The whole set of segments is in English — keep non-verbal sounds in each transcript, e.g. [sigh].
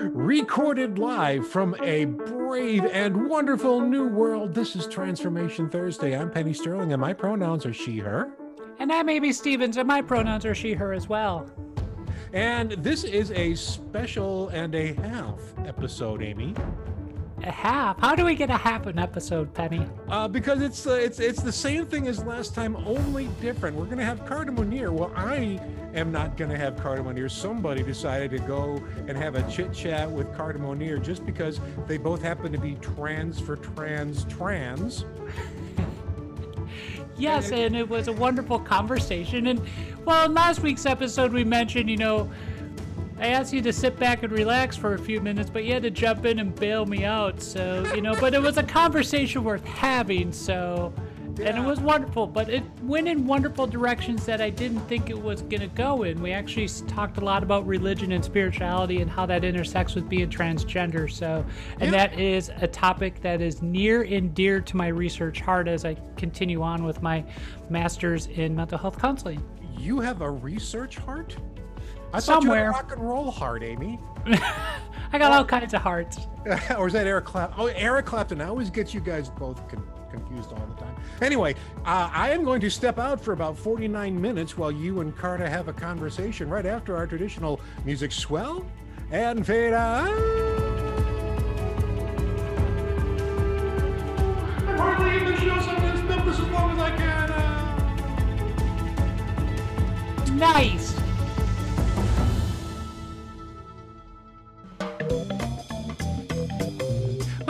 recorded live from a brave and wonderful new world. This is Transformation Thursday. I'm Penny Sterling, and my pronouns are she, her. And I'm Amy Stevens, and my pronouns are she, her as well. And this is a special and a half episode, Amy. A half? How do we get a half an episode, Penny? Uh, because it's uh, it's it's the same thing as last time, only different. We're gonna have Carter Munir. Well, I am not gonna have Carter Munir. Somebody decided to go and have a chit chat with Carter Munir just because they both happen to be trans for trans trans. [laughs] yes, and it was a wonderful conversation. And well, in last week's episode, we mentioned, you know, I asked you to sit back and relax for a few minutes, but you had to jump in and bail me out. So, you know, but it was a conversation worth having. So, yeah. and it was wonderful, but it went in wonderful directions that I didn't think it was going to go in. We actually talked a lot about religion and spirituality and how that intersects with being transgender. So, and yeah. that is a topic that is near and dear to my research heart as I continue on with my master's in mental health counseling. You have a research heart? I Somewhere. rock and roll heart, Amy. [laughs] I got all kinds of hearts. [laughs] or is that Eric Clapton? Oh, Eric Clapton. I always get you guys both con- confused all the time. Anyway, uh, I am going to step out for about 49 minutes while you and Carter have a conversation right after our traditional music swell and fade out. I'm hardly even sure something's built this as long as I can. Uh... Nice.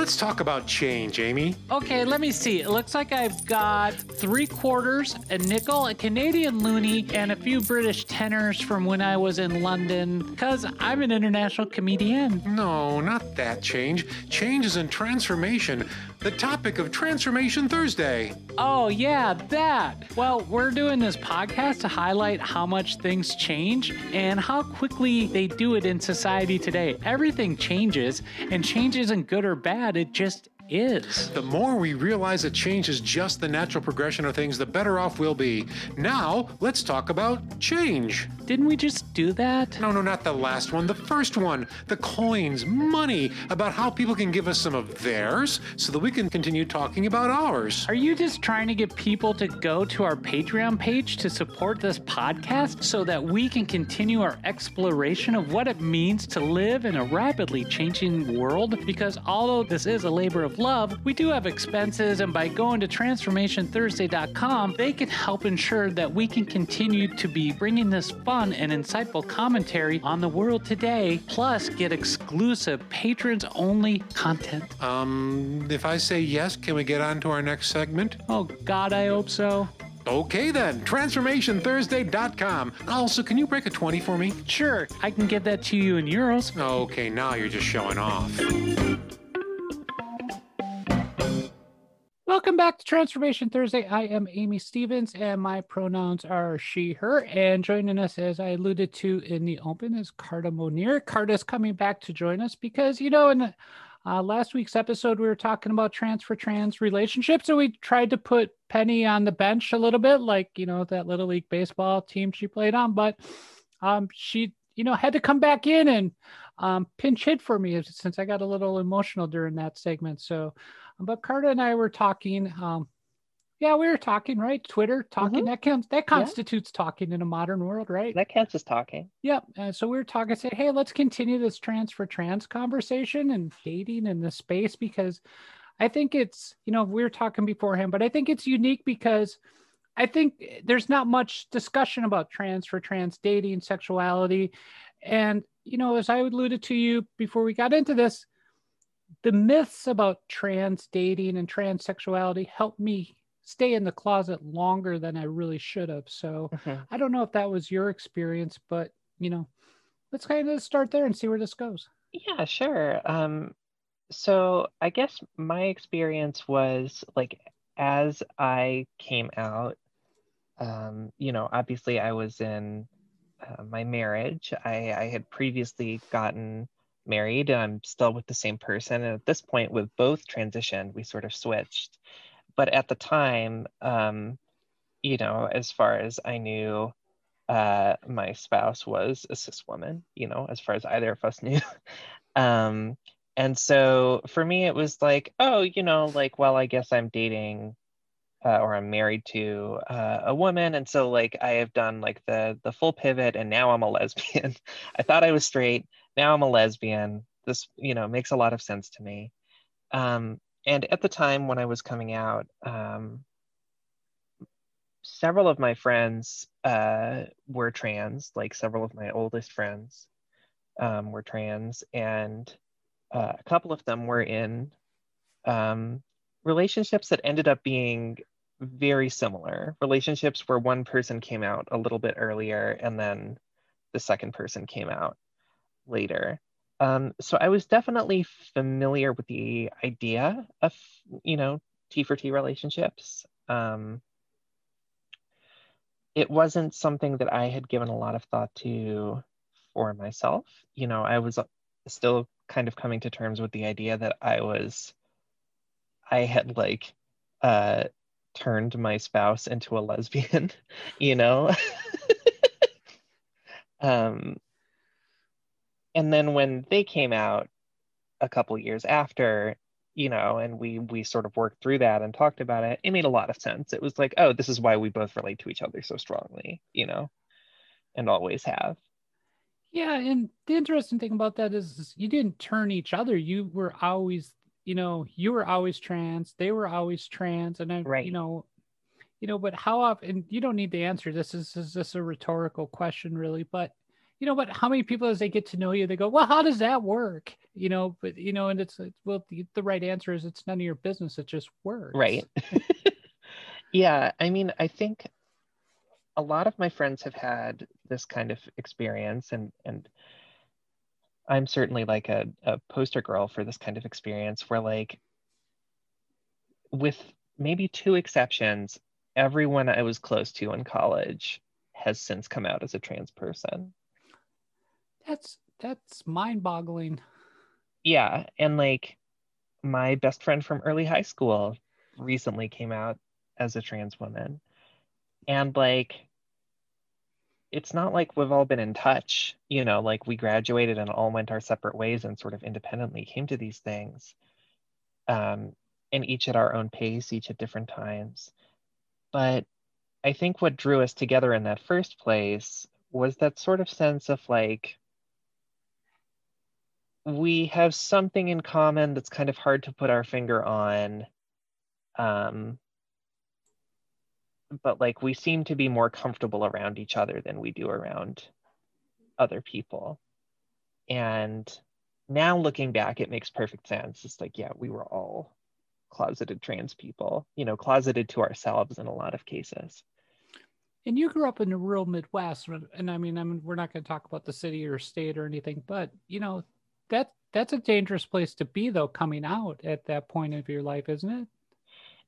Let's talk about change, Amy. Okay, let me see. It looks like I've got three quarters, a nickel, a Canadian loonie, and a few British tenners from when I was in London, because I'm an international comedian. No, not that change. Change is in transformation. The topic of Transformation Thursday. Oh, yeah, that. Well, we're doing this podcast to highlight how much things change and how quickly they do it in society today. Everything changes, and change isn't good or bad it just is. The more we realize that change is just the natural progression of things, the better off we'll be. Now, let's talk about change. Didn't we just do that? No, no, not the last one. The first one. The coins, money, about how people can give us some of theirs so that we can continue talking about ours. Are you just trying to get people to go to our Patreon page to support this podcast so that we can continue our exploration of what it means to live in a rapidly changing world? Because although this is a labor of love, we do have expenses, and by going to transformationthursday.com, they can help ensure that we can continue to be bringing this fun and insightful commentary on the world today, plus get exclusive patrons only content. Um, if I say yes, can we get on to our next segment? Oh, God, I hope so. Okay then, transformationthursday.com. Also, can you break a 20 for me? Sure, I can get that to you in euros. Okay, now you're just showing off. Welcome back to Transformation Thursday. I am Amy Stevens, and my pronouns are she, her. And joining us, as I alluded to in the open, is Carter Munir. Carter's coming back to join us because, you know, in uh, last week's episode, we were talking about trans for trans relationships, and we tried to put Penny on the bench a little bit, like, you know, that Little League Baseball team she played on. But um, she, you know, had to come back in and um, pinch hit for me since I got a little emotional during that segment. So, but Carter and I were talking. Um, yeah, we were talking, right? Twitter talking. Mm-hmm. That counts. That constitutes yeah. talking in a modern world, right? That counts as talking. Yep. Uh, so we were talking. Said, hey, let's continue this trans for trans conversation and dating in the space because I think it's you know we were talking beforehand, but I think it's unique because I think there's not much discussion about trans for trans dating, sexuality, and you know as I alluded to you before we got into this, the myths about trans dating and transsexuality helped me stay in the closet longer than I really should have. So mm-hmm. I don't know if that was your experience, but you know, let's kind of start there and see where this goes. Yeah, sure. Um, so I guess my experience was like as I came out, um, you know, obviously I was in uh, my marriage. I, I had previously gotten married and I'm still with the same person. And at this point, with both transitioned, we sort of switched. But at the time, um, you know, as far as I knew, uh, my spouse was a cis woman, you know, as far as either of us [laughs] knew. Um, and so for me, it was like, oh, you know, like, well, I guess I'm dating uh, or I'm married to uh, a woman, and so like I have done like the the full pivot, and now I'm a lesbian. [laughs] I thought I was straight, now I'm a lesbian. This you know makes a lot of sense to me. Um, and at the time when I was coming out, um, several of my friends uh, were trans, like several of my oldest friends um, were trans, and uh, a couple of them were in um, relationships that ended up being very similar relationships where one person came out a little bit earlier and then the second person came out later. Um, so I was definitely familiar with the idea of, you know, T for T relationships. Um, it wasn't something that I had given a lot of thought to for myself. You know, I was still kind of coming to terms with the idea that I was, I had like uh, turned my spouse into a lesbian, [laughs] you know? [laughs] um, and then when they came out a couple years after, you know, and we we sort of worked through that and talked about it, it made a lot of sense. It was like, oh, this is why we both relate to each other so strongly, you know, and always have. Yeah, and the interesting thing about that is, is you didn't turn each other. You were always you know, you were always trans, they were always trans, and I, right. you know, you know, but how often? You don't need to answer this. This is this a rhetorical question, really. But you know, but how many people as they get to know you, they go, "Well, how does that work?" You know, but you know, and it's uh, well, the, the right answer is it's none of your business. It just works. Right. [laughs] yeah, I mean, I think a lot of my friends have had this kind of experience, and and I'm certainly like a, a poster girl for this kind of experience where like with maybe two exceptions, everyone I was close to in college has since come out as a trans person. That's that's mind-boggling. Yeah, and like my best friend from early high school recently came out as a trans woman. And like it's not like we've all been in touch, you know, like we graduated and all went our separate ways and sort of independently came to these things. Um, and each at our own pace, each at different times. But I think what drew us together in that first place was that sort of sense of like, we have something in common that's kind of hard to put our finger on. Um, but like we seem to be more comfortable around each other than we do around other people. And now looking back, it makes perfect sense. It's like, yeah, we were all closeted trans people, you know, closeted to ourselves in a lot of cases. And you grew up in the rural Midwest, and I mean, I mean, we're not going to talk about the city or state or anything, but you know, that that's a dangerous place to be, though, coming out at that point of your life, isn't it?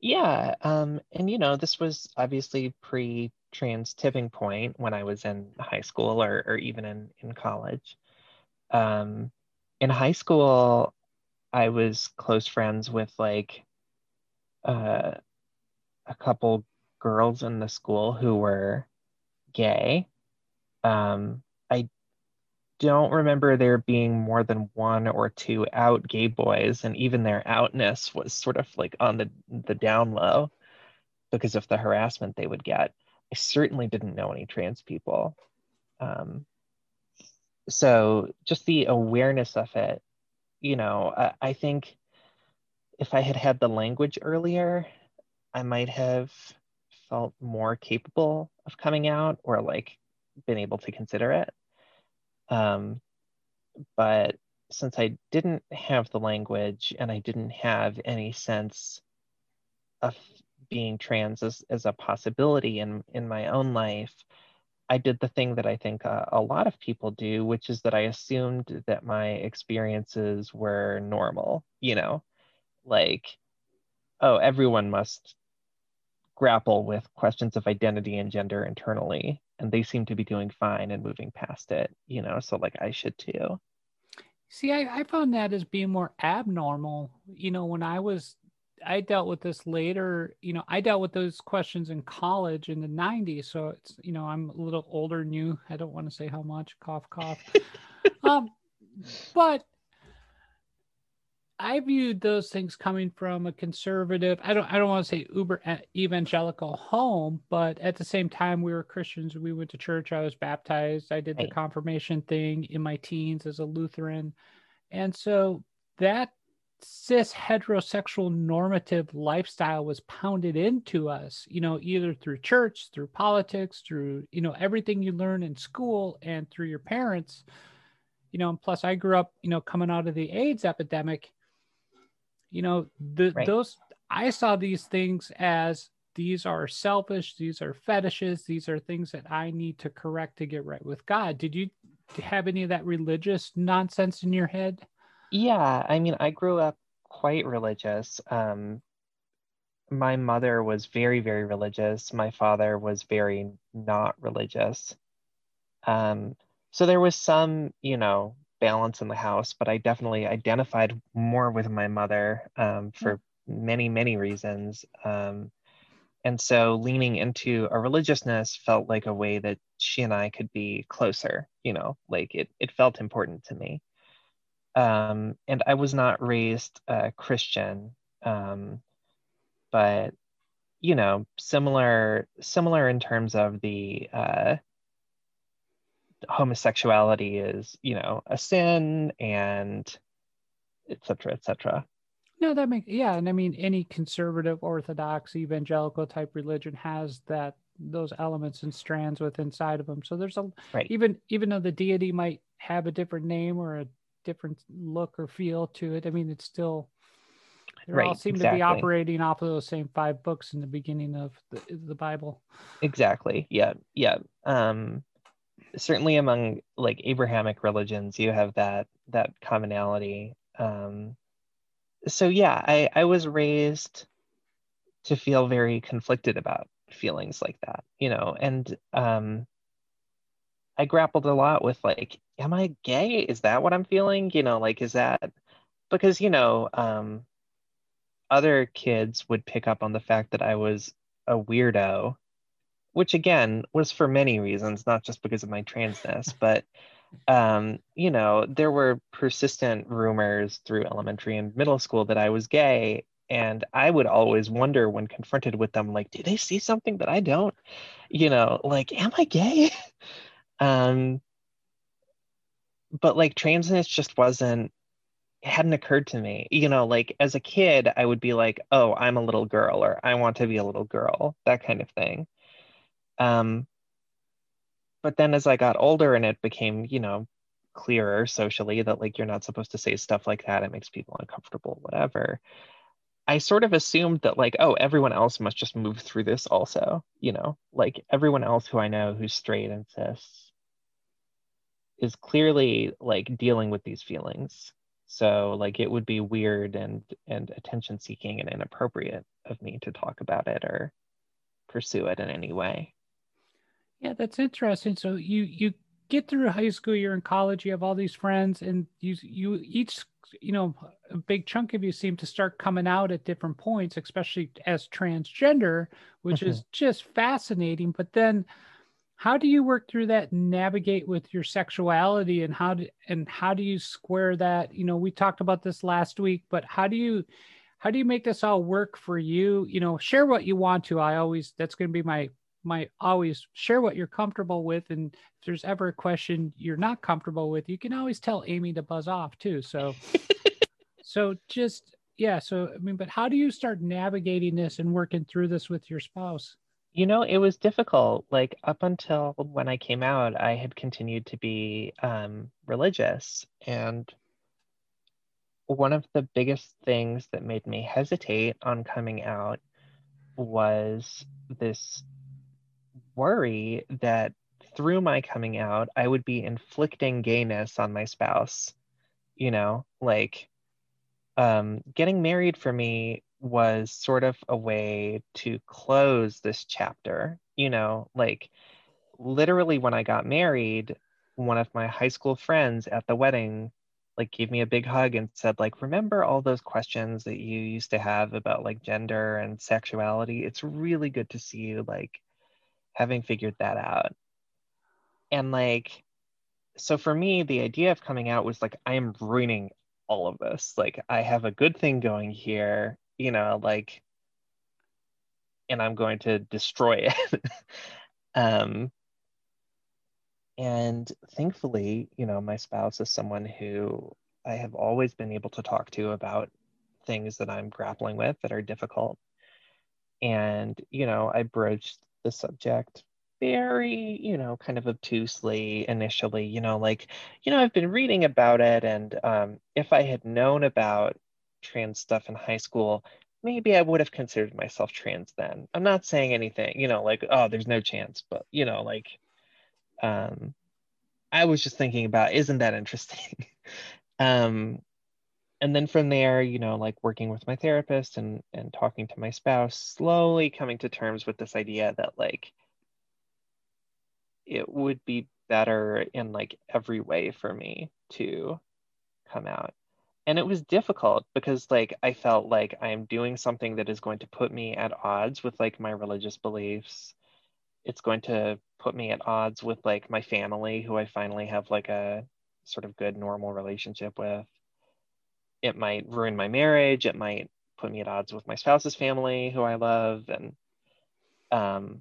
Yeah, um, and you know, this was obviously pre-trans tipping point when I was in high school or, or even in in college. Um, in high school, I was close friends with like uh, a couple girls in the school who were gay. Um, I don't remember there being more than one or two out gay boys, and even their outness was sort of like on the the down low because of the harassment they would get. I certainly didn't know any trans people. Um, so just the awareness of it, you know, I, I think if I had had the language earlier, I might have felt more capable of coming out or like been able to consider it. Um, but since I didn't have the language and I didn't have any sense of being trans as, as a possibility in, in my own life, I did the thing that I think a, a lot of people do, which is that I assumed that my experiences were normal, you know, like, oh, everyone must grapple with questions of identity and gender internally and they seem to be doing fine and moving past it you know so like i should too. See I, I found that as being more abnormal you know when i was i dealt with this later you know i dealt with those questions in college in the 90s so it's you know i'm a little older than you. I don't want to say how much cough cough. [laughs] Um but I viewed those things coming from a conservative. I don't. I don't want to say uber eh, evangelical home, but at the same time, we were Christians. We went to church. I was baptized. I did the confirmation thing in my teens as a Lutheran, and so that cis heterosexual normative lifestyle was pounded into us. You know, either through church, through politics, through you know everything you learn in school, and through your parents. You know, and plus I grew up. You know, coming out of the AIDS epidemic you know the Right. those i saw these things as these are selfish these are fetishes these are things that i need to correct to get right with god did you have any of that religious nonsense in your head Yeah, I mean, I grew up quite religious. Um, my mother was very, very religious. My father was very not religious. Um, so there was some, you know, balance in the house, but I definitely identified more with my mother um, for many, many reasons. Um, and so leaning into a religiousness felt like a way that she and I could be closer, you know, like it, it felt important to me um, and I was not raised uh, Christian, um, but you know, similar similar in terms of the uh, homosexuality is you know a sin and etc cetera, et cetera. no that makes yeah and i mean any conservative orthodox evangelical type religion has that those elements and strands with inside of them so there's a Right. even even though the deity might have a different name or a different look or feel to it i mean it's still they all seem to be operating off of those same five books in the beginning of the, the bible Exactly. Yeah. Yeah. Um, certainly among like Abrahamic religions, you have that that commonality. Um, so yeah, I I was raised to feel very conflicted about feelings like that, you know, and um, I grappled a lot with like, am I gay? Is that what I'm feeling? You know, like is that because you know, um, other kids would pick up on the fact that I was a weirdo which again was for many reasons, not just because of my transness, but um, you know, there were persistent rumors through elementary and middle school that I was gay. And I would always wonder when confronted with them, like, do they see something that I don't? You know, like, am I gay? [laughs] um, but like transness just wasn't hadn't occurred to me. You know, like as a kid, I would be like, oh, I'm a little girl, or I want to be a little girl, that kind of thing. Um, but then as I got older and it became, you know, clearer socially that like you're not supposed to say stuff like that, it makes people uncomfortable, whatever. I sort of assumed that like, oh, everyone else must just move through this also, you know, like everyone else who I know who's straight and cis is clearly like dealing with these feelings. So like it would be weird and and attention seeking and inappropriate of me to talk about it or pursue it in any way. Yeah, that's interesting. So you you get through high school, you're in college, you have all these friends, and you you each you know a big chunk of you seem to start coming out at different points, especially as transgender, which mm-hmm. is just fascinating. But then, how do you work through that and navigate with your sexuality, and how do and how do you square that? You know, we talked about this last week, but how do you how do you make this all work for you? You know, share what you want to. I always that's going to be my my always share what you're comfortable with and if there's ever a question you're not comfortable with you can always tell amy to buzz off too so [laughs] so just yeah so i mean but how do you start navigating this and working through this with your spouse You know, it was difficult. Like up until when I came out, I had continued to be um, religious. And one of the biggest things that made me hesitate on coming out was this worry that through my coming out, I would be inflicting gayness on my spouse. You know, like um, getting married for me was sort of a way to close this chapter. You know, like literally when I got married, one of my high school friends at the wedding like gave me a big hug and said like remember all those questions that you used to have about like gender and sexuality it's really good to see you like having figured that out and like so for me the idea of coming out was like i am ruining all of this. Like I have a good thing going here, you know, like and I'm going to destroy it. [laughs] um and thankfully, you know, my spouse is someone who I have always been able to talk to about things that I'm grappling with that are difficult. And, you know, I broached the subject very, you know, kind of obtusely initially, you know, like, you know, I've been reading about it. And um, if I had known about trans stuff in high school, maybe I would have considered myself trans then. I'm not saying anything, you know, like, oh, there's no chance, but, you know, like, um, I was just thinking about, isn't that interesting? [laughs] um, and then from there, you know, like working with my therapist and and talking to my spouse, slowly coming to terms with this idea that like it would be better in like every way for me to come out. And it was difficult because like I felt like I'm doing something that is going to put me at odds with like my religious beliefs. It's going to put me at odds with like my family who I finally have like a sort of good normal relationship with it might ruin my marriage it might put me at odds with my spouse's family who i love and um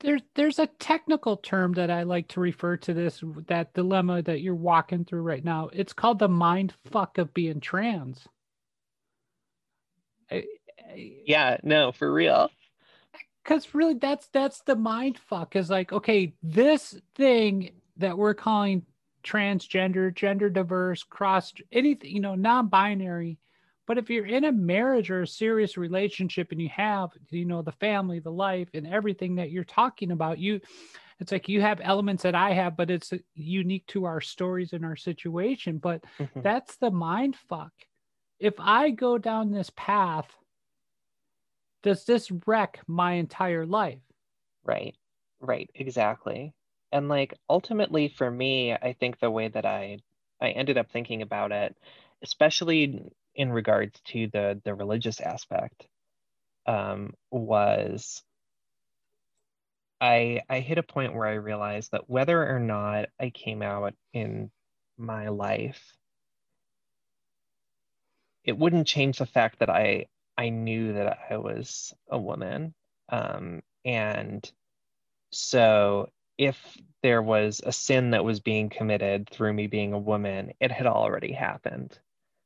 there's there's a technical term that I like to refer to this that dilemma that you're walking through right now. It's called the mind fuck of being trans. I, I, yeah, no, for real. Because really, that's that's the mind fuck. Is like, okay, this thing that we're calling transgender, gender diverse, cross anything, you know, non-binary. But if you're in a marriage or a serious relationship and you have, you know, the family, the life, and everything that you're talking about, you it's like you have elements that I have, but it's unique to our stories and our situation. But mm-hmm. that's the mind fuck. If I go down this path, does this wreck my entire life? Right. Right. Exactly and like ultimately for me i think the way that i i ended up thinking about it especially in regards to the the religious aspect um, was i i hit a point where i realized that whether or not i came out in my life it wouldn't change the fact that i i knew that i was a woman. Um, and so if there was a sin that was being committed through me being a woman, it had already happened.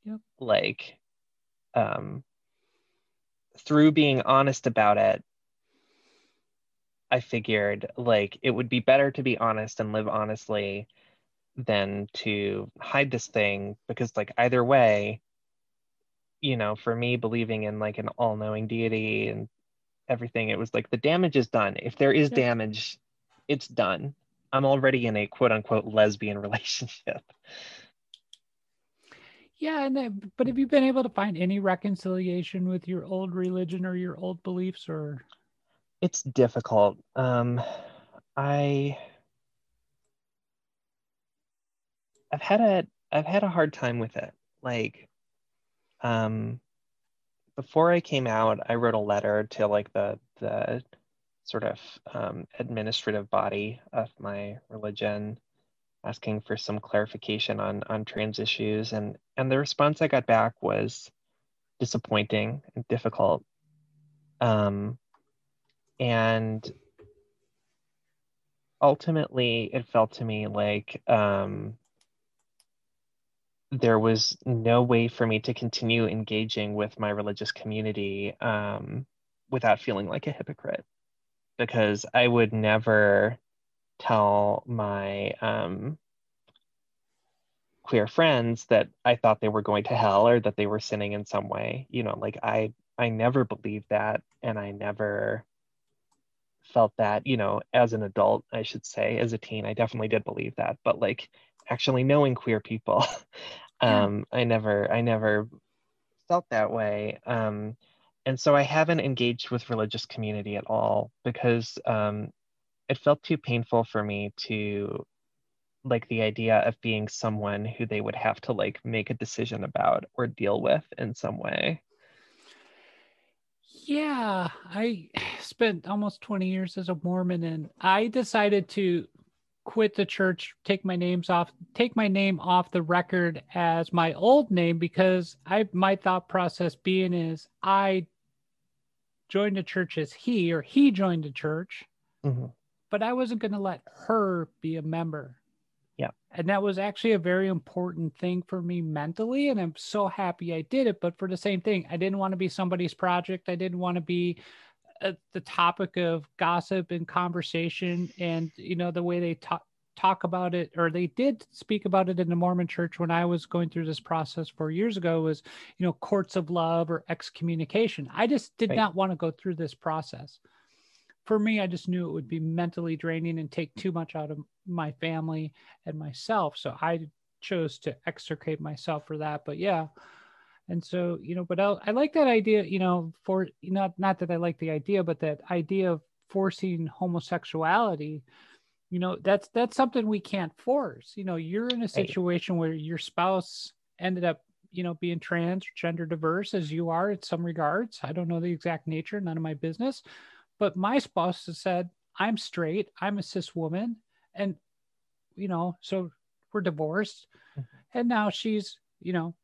Yep. Like, um, through being honest about it, I figured like it would be better to be honest and live honestly than to hide this thing because like either way, you know, for me believing in like an all-knowing deity and everything, it was like the damage is done. If there is yep. damage, it's done. I'm already in a quote unquote lesbian [laughs] relationship. Yeah, and but have you been able to find any reconciliation with your old religion or your old beliefs or it's difficult. Um I I've had a I've had a hard time with it. Like um before I came out, I wrote a letter to like the the sort of um, administrative body of my religion asking for some clarification on on trans issues. And and the response i got back was disappointing and difficult. Um, and ultimately it felt to me like um, there was no way for me to continue engaging with my religious community um, without feeling like a hypocrite because I would never tell my um, queer friends that I thought they were going to hell or that they were sinning in some way. You know, like I I never believed that and I never felt that, you know, as an adult, I should say, as a teen, I definitely did believe that. But like actually knowing queer people, [laughs] um, yeah. I never I never felt that way. Um, and so I haven't engaged with religious community at all because um, it felt too painful for me to like the idea of being someone who they would have to like make a decision about or deal with in some way. Yeah, I spent almost 20 years as a Mormon and I decided to quit the church, take my names off, take my name off the record as my old name because I my thought process being is I joined the church as he or he joined the church, hmm but I wasn't going to let her be a member. Yeah. And that was actually a very important thing for me mentally. And I'm so happy I did it. But for the same thing, I didn't want to be somebody's project. I didn't want to be uh, the topic of gossip and conversation. And, you know, the way they talk, talk about it, or they did speak about it in the Mormon church when I was going through this process four years ago, was, you know, courts of love or excommunication. I just did Right. not want to go through this process for me, I just knew it would be mentally draining and take too much out of my family and myself. So I chose to extricate myself for that. But yeah. And so, you know, but I, I like that idea, you know, for not, not that I like the idea, but that idea of forcing homosexuality, you know, that's, that's something we can't force. You know, you're in a situation where your spouse ended up, you know, being trans, gender diverse as you are in some regards. I don't know the exact nature, none of my business. But my spouse has said i'm straight. I'm a cis woman. And you know so we're divorced. Mhm. and now she's you know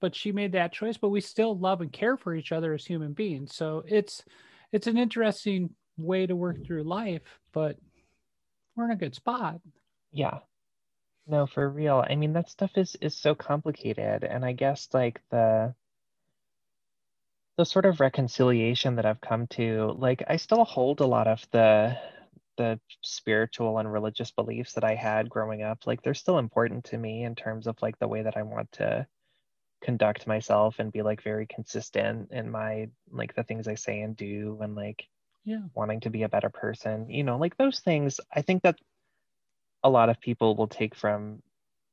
but she made that choice but we still love and care for each other as human beings. So it's it's an interesting way to work through life but we're in a good spot Yeah. No, for real. I mean, that stuff is is so complicated, and I guess like the the sort of reconciliation that I've come to, like I still hold a lot of the the spiritual and religious beliefs that I had growing up. Like they're still important to me in terms of like the way that I want to conduct myself and be like very consistent in my like the things I say and do and like yeah wanting to be a better person. You know, like those things, I think that a lot of people will take from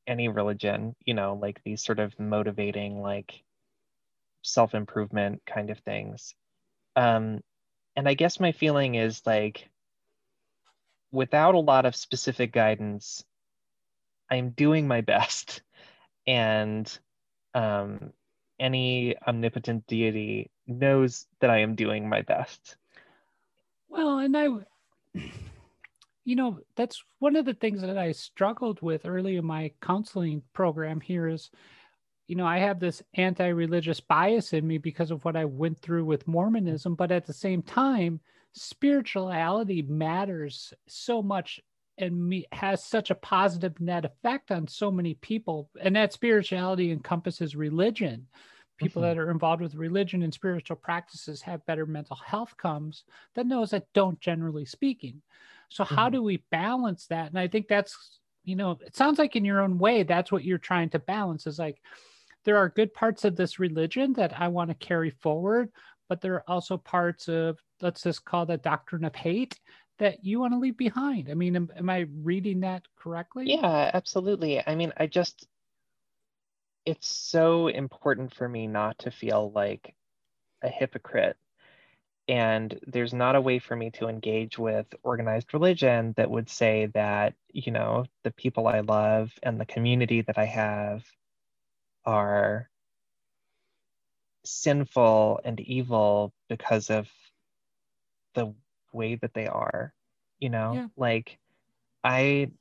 any religion, you know, like these sort of motivating, like self improvement kind of things. Um, and I guess my feeling is like, without a lot of specific guidance, I'm doing my [laughs] best. And um, any omnipotent deity knows that I am doing my best. Well, and I, you know, that's one of the things that I struggled with early in my counseling program here is, you know, I have this anti religious bias in me because of what I went through with Mormonism. But at the same time, spirituality matters so much and me, has such a positive net effect on so many people. And that spirituality encompasses religion. People Mhm. that are involved with religion and spiritual practices have better mental health comes than those that don't, generally speaking. So, how Mhm. do we balance that? And I think that's, you know, it sounds like in your own way, that's what you're trying to balance is like, there are good parts of this religion that I want to carry forward, but there are also parts of, let's just call that doctrine of hate that you want to leave behind. I mean, am, am I reading that correctly? Yeah, absolutely. I mean, I just, it's so important for me not to feel like a hypocrite. And there's not a way for me to engage with organized religion that would say that, you know, the people I love and the community that I have are sinful and evil because of the way that they are, you know? Yeah. Like, I,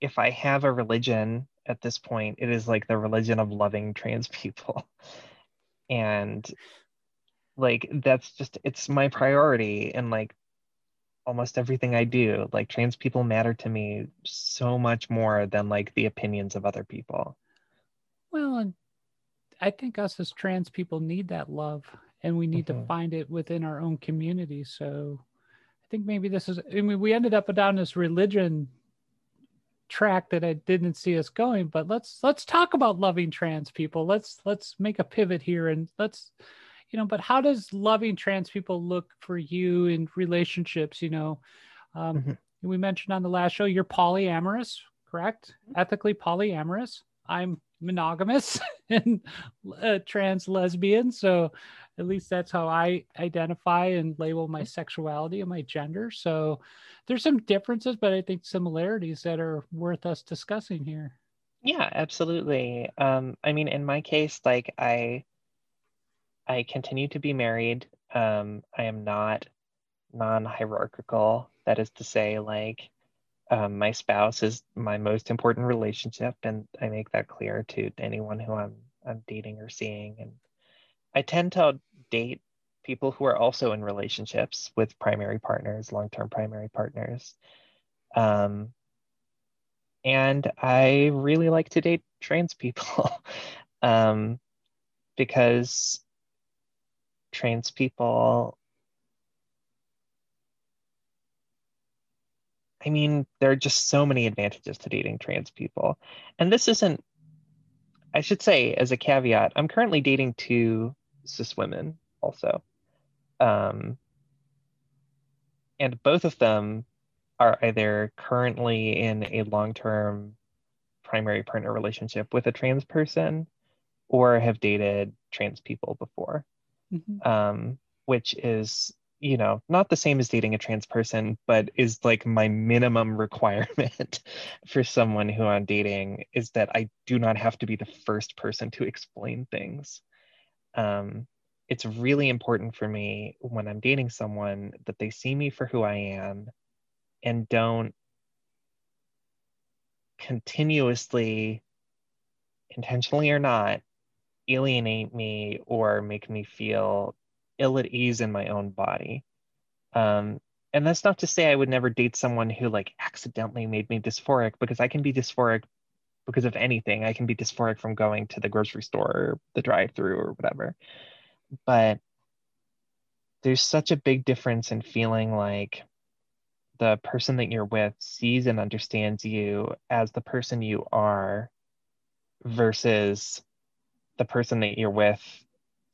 if I have a religion at this point, it is like the religion of loving trans people. [laughs] And like, that's just, it's my priority and like almost everything I do. Like, trans people matter to me so much more than like the opinions of other people. Well, and I think us as trans people need that love and we need to Mhm. find it within our own community. So I think maybe this is, I mean, we ended up down this religion track that I didn't see us going, but let's, let's talk about loving trans people. Let's, let's make a pivot here and let's, you know, but how does loving trans people look for you in relationships? You know, um, Mhm. we mentioned on the last show, you're polyamorous, correct? Ethically polyamorous. I'm monogamous [laughs] and uh, trans lesbian. So at least that's how I identify and label my sexuality and my gender. So there's some differences, but I think similarities that are worth us discussing here. Yeah, absolutely. Um, I mean, in my case, like I I continue to be married. Um, I am not non-hierarchical. That is to say, like, um, my spouse is my most important relationship, and I make that clear to anyone who I'm I'm dating or seeing. And I tend to date people who are also in relationships with primary partners, long-term primary partners. Um, and I really like to date trans people [laughs] um, because trans people I mean, there are just so many advantages to dating trans people. And this isn't, I should say, as a caveat, I'm currently dating two cis women also. Um, and both of them are either currently in a long term primary partner relationship with a trans person or have dated trans people before, mm-hmm. um, which is you know, not the same as dating a trans person, but is like my minimum [laughs] requirement for someone who I'm dating is that I do not have to be the first person to explain things. Um, it's really important for me when I'm dating someone that they see me for who I am and don't continuously, intentionally or not, alienate me or make me feel ill at ease in my own body. Um, and that's not to say I would never date someone who like accidentally made me dysphoric because I can be dysphoric because of anything. I can be dysphoric from going to the grocery store or the drive through or whatever. But there's such a big difference in feeling like the person that you're with sees and understands you as the person you are versus the person that you're with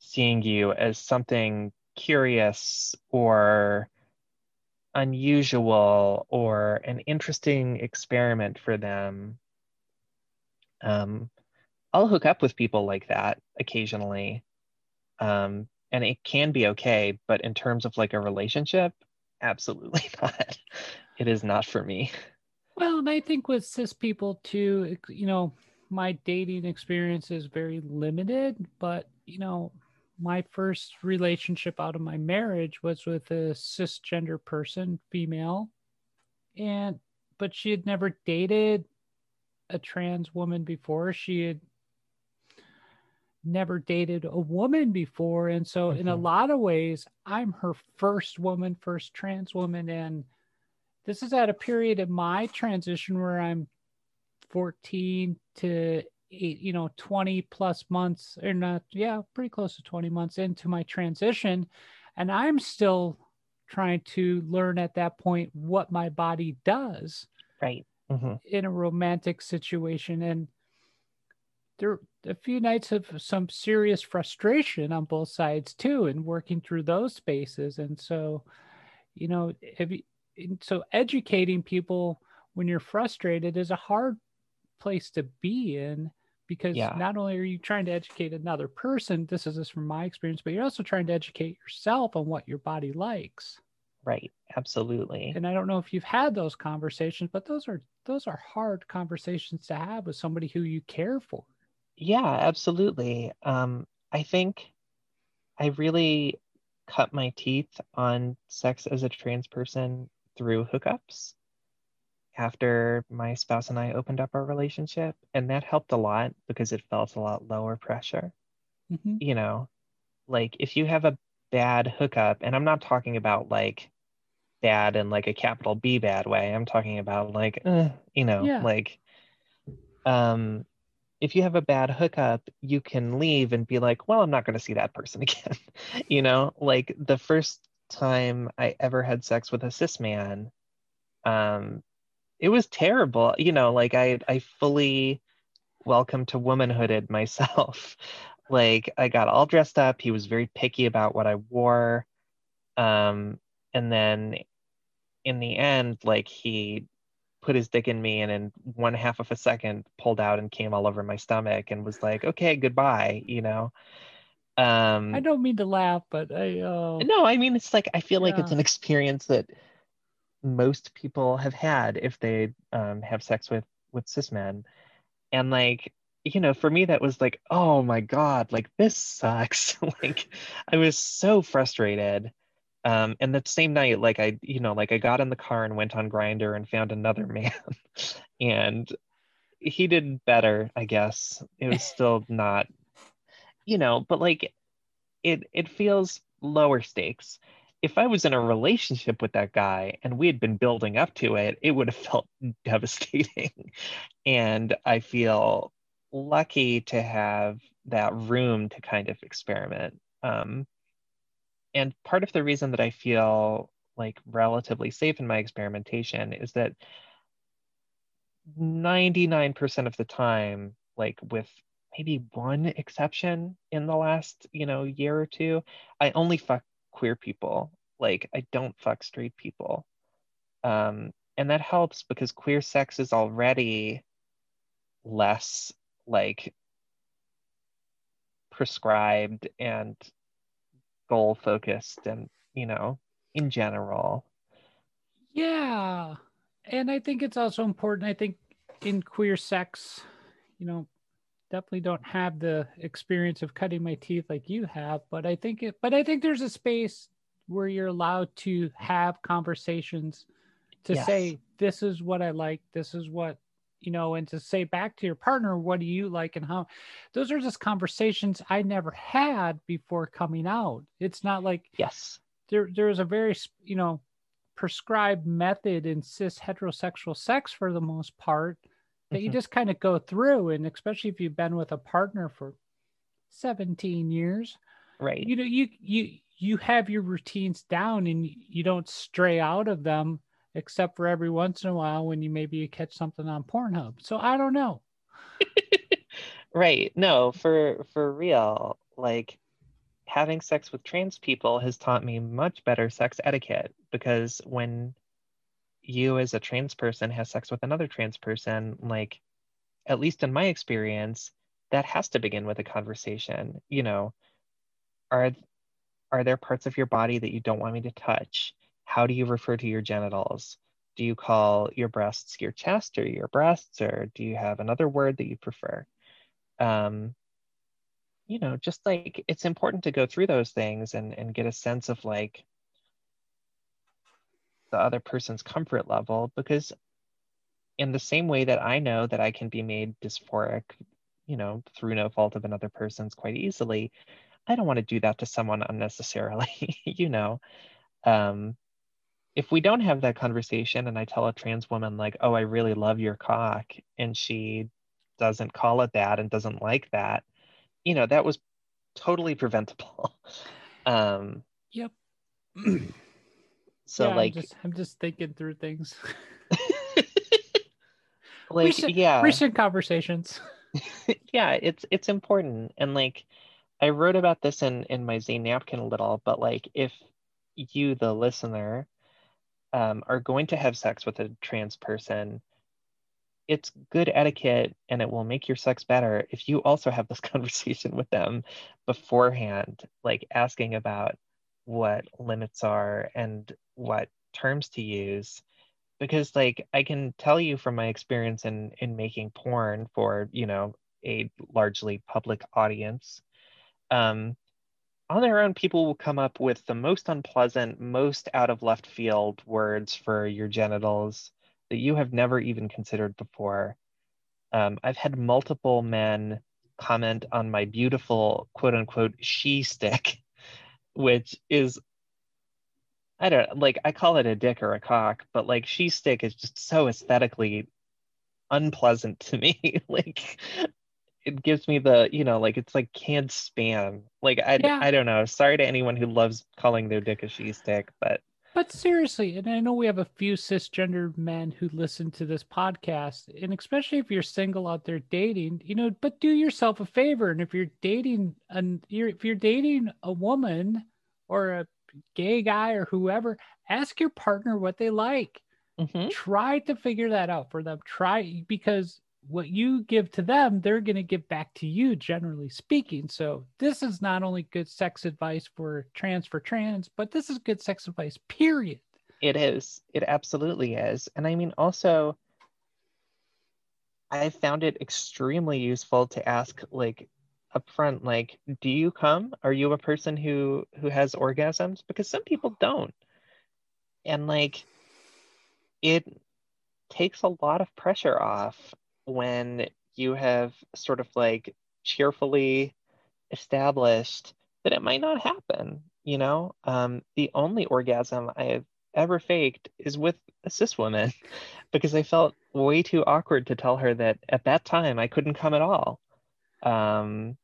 seeing you as something curious or unusual or an interesting experiment for them. Um, I'll hook up with people like that occasionally. Um, and it can be okay, but in terms of like a relationship, absolutely [laughs] not. it is not for me. Well, and I think with cis people too, you know, my dating experience is very limited, but you know, my first relationship out of my marriage was with a cisgender person, female, and but she had never dated a trans woman before. She had never dated a woman before. And so, in a mm-hmm. lot of ways, I'm her first woman, first trans woman. And this is at a period of my transition where I'm 14 to you know 20 plus months or not yeah pretty close to 20 months into my transition. And i'm still trying to learn at that point what my body does right. Mm-hmm. in a romantic situation. And there a few nights of some serious frustration on both sides too and working through those spaces. And so you know if you, so educating people when you're frustrated is a hard place to be in because yeah. not only are you trying to educate another person this is this from my experience but you're also trying to educate yourself on what your body likes. Right. Absolutely. And i don't know if you've had those conversations but those are those are hard conversations to have with somebody who you care for. Yeah absolutely. Um i think i really cut my teeth on sex as a trans person through hookups after my spouse and I opened up our relationship. And that helped a lot because it felt a lot lower pressure. Mm-hmm. You know, like if you have a bad hookup, and I'm not talking about like bad in like a capital B bad way, I'm talking about like, uh, you know, yeah. like, um, if you have a bad hookup, you can leave and be like, well, I'm not going to see that person [laughs] again. you know, like the first time I ever had sex with a cis man, um, it was terrible. You know, like I I fully welcome to womanhooded myself. [laughs] like I got all dressed up. He was very picky about what I wore. Um, and then in the end, like he put his dick in me and in one half of a second pulled out and came all over my stomach and was like, okay, goodbye, you know. Um I don't mean to laugh, but I uh... no, I mean it's like I feel yeah. like it's an experience that most people have had if they um, have sex with with cis men and like you know for me that was like oh my god like this sucks [laughs] like i was so frustrated Um, and that same night, like I, you know, like I got in the car and went on Grindr and found another [laughs] man, and he did better, I guess. It was [laughs] still not, you know, but like it it feels lower stakes. If I was in a relationship with that guy and we had been building up to it, it would have [laughs] felt devastating. and I feel lucky to have that room to kind of experiment. Um, and part of the reason that I feel like relatively safe in my experimentation is that 99% of the time, like with maybe one exception in the last, you know, year or two, I only fuck queer people. Like I don't fuck straight people. Um, and that helps because queer sex is already less like prescribed and goal focused and you know in general yeah and i think it's also important i think in queer sex you know definitely don't have the experience of cutting my teeth like you have but i think it but i think there's a space where you're allowed to have conversations to yes. say this is what i like this is what you know, and to say back to your partner, what do you like and how those are just conversations I never had before coming out. It's not like, yes, there, there's a very, you know, prescribed method in cis heterosexual sex for the most part that mm-hmm. you just kind of go through. And especially if you've been with a partner for 17 years, right. You know, you, you, you have your routines down and you don't stray out of them except for every once in a while when you maybe you catch something on Pornhub. So I don't know. [laughs] right. No, for for real, like having sex with trans people has taught me much better sex etiquette because when you as a trans person has sex with another trans person, like at least in my experience, that has to begin with a conversation. You know, are are there parts of your body that you don't want me to touch? how do you refer to your genitals? Do you call your breasts your chest or your breasts, or do you have another word that you prefer? Um, you know, just like it's important to go through those things and, and get a sense of like the other person's comfort level because in the same way that I know that I can be made dysphoric, you know, through no fault of another person's quite easily, I don't want to do that to someone unnecessarily, [laughs] you know. Um, if we don't have that conversation and I tell a trans woman like, "Oh, I really love your cock," and she doesn't call it that and doesn't like that, you know, that was totally preventable. [laughs] um Yep. [clears throat] so yeah, like I'm just, I'm just thinking through things. [laughs] like recent, yeah. Recent conversations. [laughs] yeah, it's it's important and like I wrote about this in in my Zane napkin a little, but like if you the listener um, are going to have sex with a trans person, it's good etiquette and it will make your sex better if you also have this [laughs] conversation with them beforehand, like asking about what limits are and what terms to use. Because like I can tell you from my experience in in making porn for, you know, a largely public audience, um, on their own, people will come up with the most unpleasant, most out of left field words for your genitals that you have never even considered before. Um, I've had multiple men comment on my beautiful quote unquote she stick, which is, I don't like, I call it a dick or a cock, but like she stick is just so aesthetically unpleasant to me. [laughs] like it gives me the you know like it's like canned spam like i yeah. i don't know sorry to anyone who loves calling their dick a she stick but but seriously and i know we have a few cisgender men who listen to this podcast and especially if you're single out there dating you know but do yourself a favor and if you're dating and you're if you're dating a woman or a gay guy or whoever ask your partner what they like mm-hmm. try to figure that out for them try because what you give to them, they're going to give back to you, generally speaking. So, this is not only good sex advice for trans for trans, but this is good sex advice, period. It is. It absolutely is. And I mean, also, I found it extremely useful to ask, like, up front like do you come? Are you a person who who has orgasms? Because some people don't. And like it takes a lot of pressure off when you have sort of like cheerfully established that it might not happen you know? Um, the only orgasm i have ever faked is with a cis woman [laughs] because i felt way too awkward to tell her that at that time i couldn't come at all. Um,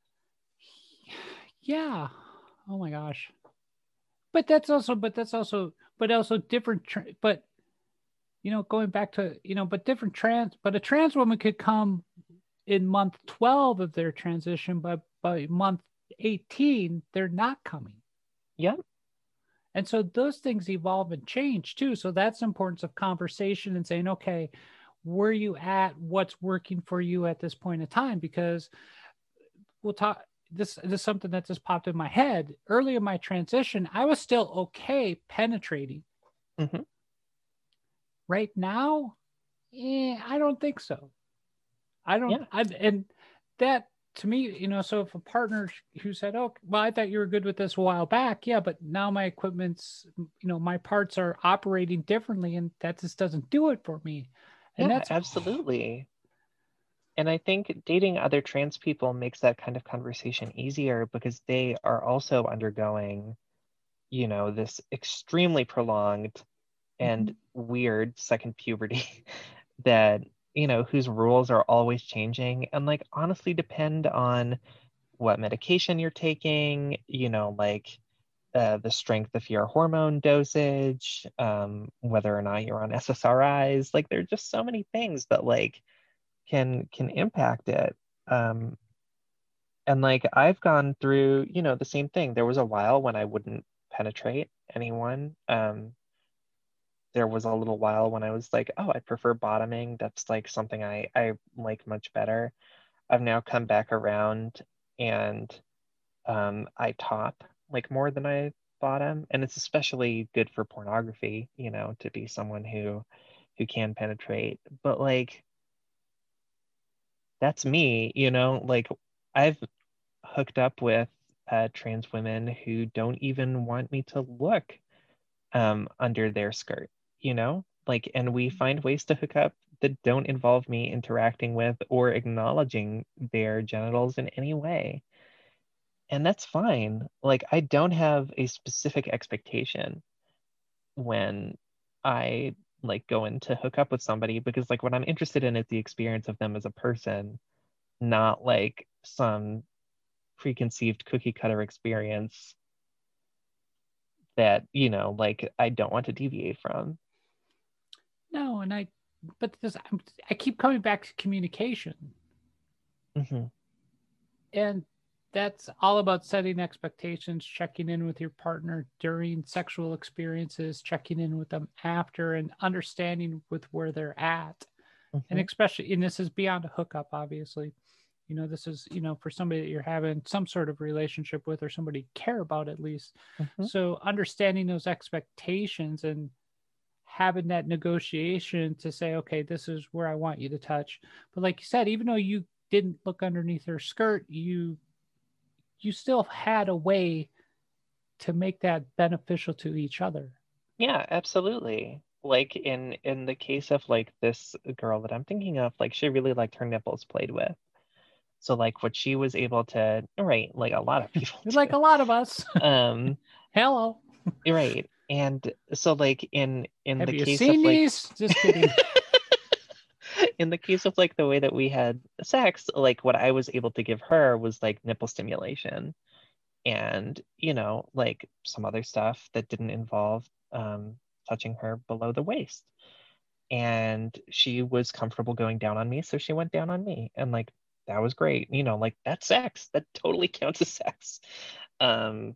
yeah. Oh my gosh. But that's also but that's also but also different tra- but you know going back to you know but different trans but a trans woman could come in month 12 of their transition but by month 18 they're not coming. Yeah. And so those things evolve and change too. So that's importance of conversation and saying okay where you at? What's working for you at this point in time? Because we'll talk this, this is something that just popped in my head early in my transition i was still okay penetrating Mhm. right now eh, i don't think so i don't Yeah. I, and that to me you know so if a partner who said oh well i thought you were good with this a while back yeah but now my equipment's you know my parts are operating differently and that just doesn't do it for me and yeah, that's absolutely. And I think dating other trans people makes that kind of conversation easier because they are also undergoing, you know, this extremely prolonged and weird second puberty [laughs] that, you know, whose rules are always changing and like honestly depend on what medication you're taking, you know, like uh, the strength of your hormone dosage, um, whether or not you're on SSRIs. Like there are just so many things that like can can impact it. Um, and like I've gone through, you know, the same thing. There was a while when I wouldn't penetrate anyone. Um, there was a little while when I was like, oh, I prefer bottoming. That's like something I I like much better. I've now come back around and um, I top like more than I bottom, and it's especially good for pornography, you know, to be someone who who can penetrate. But like that's me, you know, like I've hooked up with uh, trans women who don't even want me to look um, under their skirt, you know, like, and we find ways to hook up that don't involve me interacting with or acknowledging their genitals in any way. And that's fine. Like, I don't have a specific expectation when I like going to hook up with somebody because like what I'm interested in is the experience of them as a person, not like some preconceived cookie cutter experience that, you know, like I don't want to deviate from. no and i but this I'm, i keep coming back to communication hmm and that's all about setting expectations checking in with your partner during sexual experiences checking in with them after and understanding with where they're at and Mhm. especially and this is beyond a hookup obviously you know this is you know for somebody that you're having some sort of relationship with or somebody you care about at least Mhm. so understanding those expectations and having that negotiation to say okay this is where i want you to touch but like you said even though you didn't look underneath her skirt you you still had a way to make that beneficial to each other Yeah, absolutely. Like in in the case of like this girl that I'm thinking of, like she really liked her nipples played with. So like what she was able to, right, like a lot of people [laughs] like a lot of us um [laughs] hello right. And so like in in have the you case seen of like these just kidding [laughs] in the case of like the way that we had sex, like what I was able to give her was like nipple stimulation and, you know, like some other stuff that didn't involve um, touching her below the waist. And she was comfortable going down on me. So she went down on me. And like, that was great. You know, like that's sex. That totally [laughs] counts as sex. Um,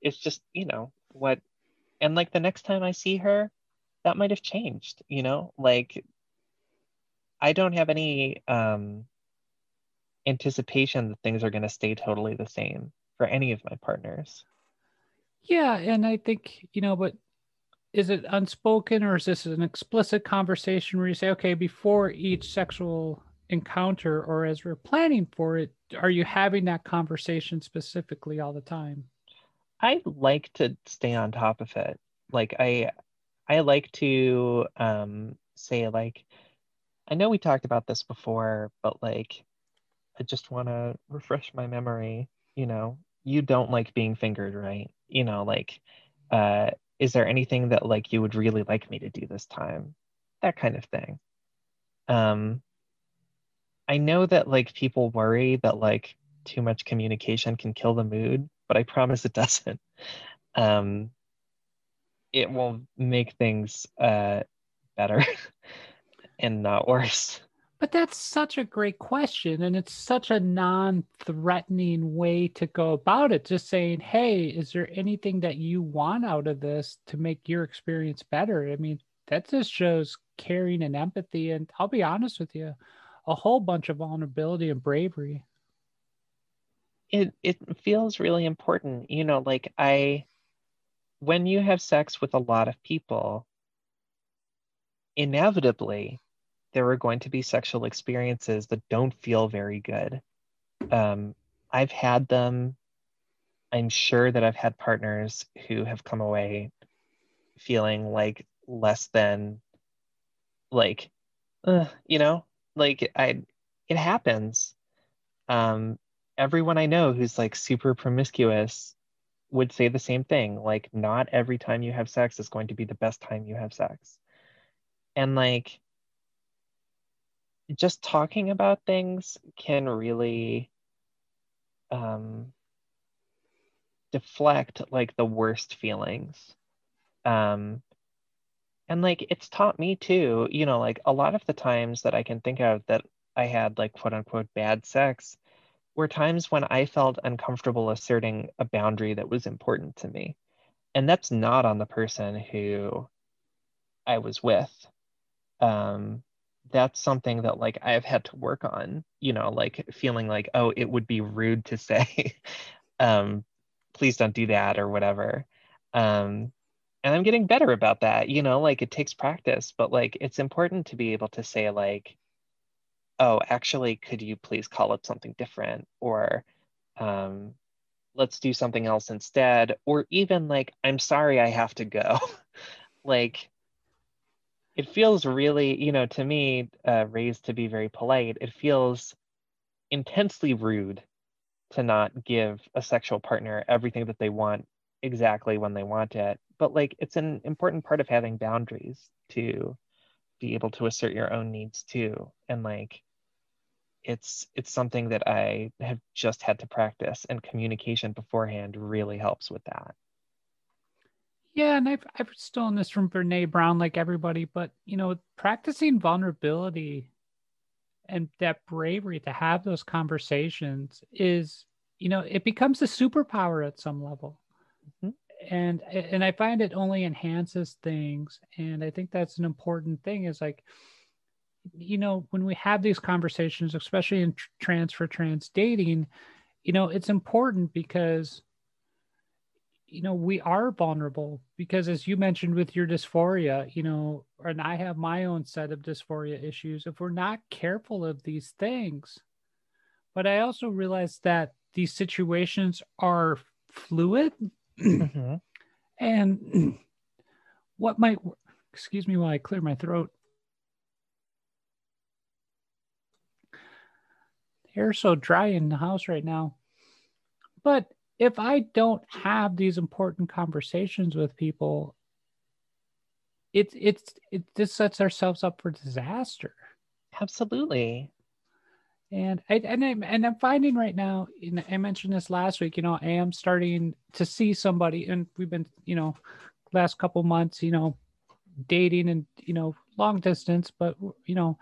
it's just, you know, what, and like the next time I see her, that might have changed, you know, like I don't have any um, anticipation that things are going to stay totally the same for any of my partners. Yeah, and I think, you know, but is it unspoken or is this an explicit conversation where you say, okay, before each sexual encounter or as we're planning for it, are you having that conversation specifically all the time? I like to stay on top of it. Like I I like to um say like I know we talked about this before, but like I just want to refresh my memory, you know, you don't like being fingered, right? You know, like uh is there anything that like you would really like me to do this time? That kind of thing. Um I know that like people worry that like too much communication can kill the mood, but I promise it [laughs] doesn't. Um, it will make things uh, better [laughs] and not worse. But that's such a great question. And it's such a non threatening way to go about it. Just saying, hey, is there anything that you want out of this to make your experience better? I mean, that just shows caring and empathy. And I'll be honest with you, a whole bunch of vulnerability and bravery it it feels really important you know like i when you have sex with a lot of people inevitably there are going to be sexual experiences that don't feel very good um, i've had them i'm sure that i've had partners who have come away feeling like less than like uh, you know like i it happens um everyone I know who's like super promiscuous would say the same thing. Like, not every time you have sex is going to be the best time you have sex. And like, just talking about things can really um, deflect like the worst feelings. Um, and like, it's taught me too, you know, like a lot of the times that I can think of that I had like quote unquote bad sex were times when I felt uncomfortable asserting a boundary that was important to me. And that's not on the person who I was with. Um, that's something that like I've had to work on, you know, like feeling like, oh, it would be rude to say, [laughs] um, please don't do that or whatever. Um, and I'm getting better about that, you know, like it takes practice, but like it's important to be able to say, like, oh, actually, could you please call it something different? Or um, let's do something else instead. Or even like, I'm sorry, I have to go. [laughs] like, it feels really, you know, to me, uh, raised to be very polite, it feels intensely rude to not give a sexual partner everything that they want exactly when they want it. But like, it's an important part of having boundaries to be able to assert your own needs too. And like, it's it's something that I have just had to practice, and communication beforehand really helps with that. Yeah, and I've I've stolen this from Brene Brown, like everybody, but you know, practicing vulnerability and that bravery to have those conversations is, you know, it becomes a superpower at some level. Mm-hmm. And and I find it only enhances things. And I think that's an important thing is like you know, when we have these conversations, especially in trans for trans dating, you know, it's important because, you know, we are vulnerable because, as you mentioned with your dysphoria, you know, and I have my own set of dysphoria issues. If we're not careful of these things, but I also realize that these situations are fluid. Mm-hmm. and [clears throat] what might, excuse me while I clear my throat air's so dry in the house right now. But if I don't have these important conversations with people, it's it's it just sets ourselves up for disaster. Absolutely. And I and I'm and I'm finding right now, I mentioned this last week, you know, I am starting to see somebody, and we've been, you know, last couple months, you know, dating and you know, long distance, but you know,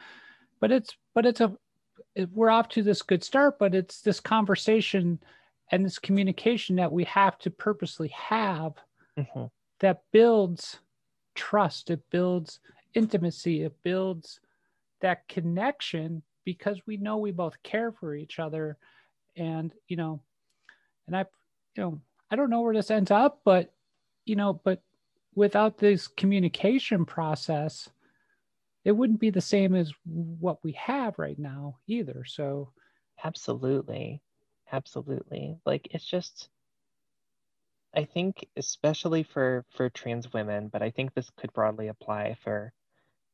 but it's but it's a we're off to this good start, but it's this conversation and this communication that we have to purposely have mm-hmm. that builds trust, it builds intimacy, it builds that connection because we know we both care for each other. And, you know, and I, you know, I don't know where this ends up, but, you know, but without this communication process, it wouldn't be the same as what we have right now either. So absolutely. Absolutely. Like it's just I think especially for for trans women, but I think this could broadly apply for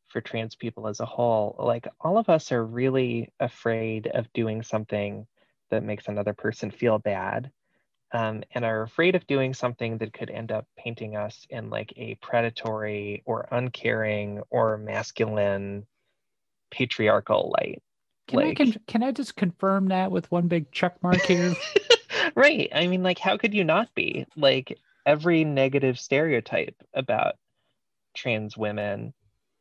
for trans people as a whole. Like all of us are really afraid of doing something that makes another person feel bad. Um, and are afraid of doing something that could end up painting us in like a predatory or uncaring or masculine patriarchal light. Can like, I can, can I just confirm that with one big check mark here? [laughs] right. I mean, like, how could you not be? Like, every negative stereotype about trans women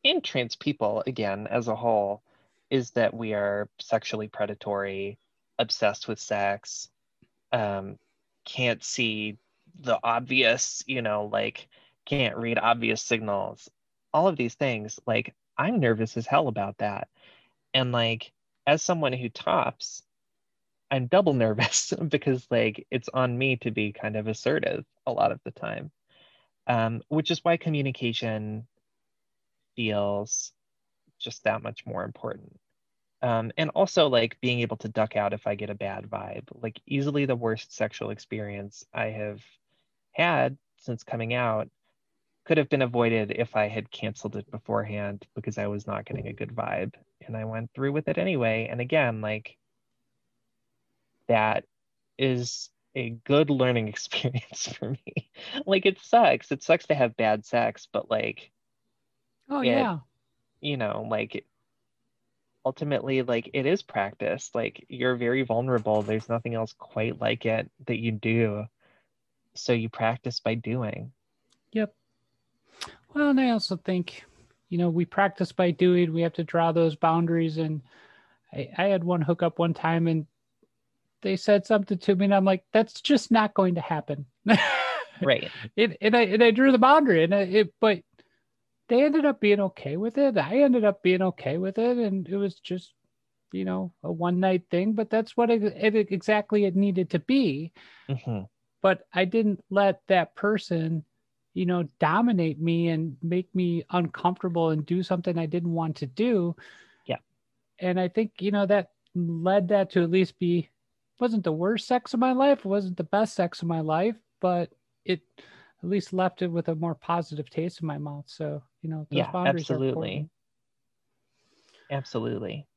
and trans people, again, as a whole, is that we are sexually predatory, obsessed with sex, um, can't see the obvious, you know, like, can't read obvious signals, all of these things. Like, I'm nervous as hell about that. And, like, as someone who tops, I'm double nervous [laughs] because like it's on me to be kind of assertive a lot of the time. Um, which is why communication feels just that much more important. Um, and also like being able to duck out if I get a bad vibe. Like easily the worst sexual experience I have had since coming out could have been avoided if I had canceled it beforehand because I was not getting a good vibe and I went through with it anyway. And again, like that is a good learning [laughs] experience for me. like it sucks. It sucks to have bad sex, but like Oh it, yeah. You know, like ultimately like it is practice. Like you're very vulnerable. There's nothing else quite like it that you do. So you practice by doing. Yep. Well, and I also think you know, we practice by doing. We have to draw those boundaries. And I, I had one hookup one time, and they said something to me, and I'm like, that's just not going to happen. [laughs] right. It, and I and I drew the boundary, and it, but they ended up being okay with it. I ended up being okay with it, and it was just you know a one night thing but that's what it, it exactly it needed to be mm-hmm. but i didn't let that person you know, dominate me and make me uncomfortable and do something I didn't want to do. Yeah. And I think, you know, that led that to at least be wasn't the worst sex of my life, wasn't the best sex of my life, but it at least left it with a more positive taste in my mouth. So, you know, yeah, absolutely. Absolutely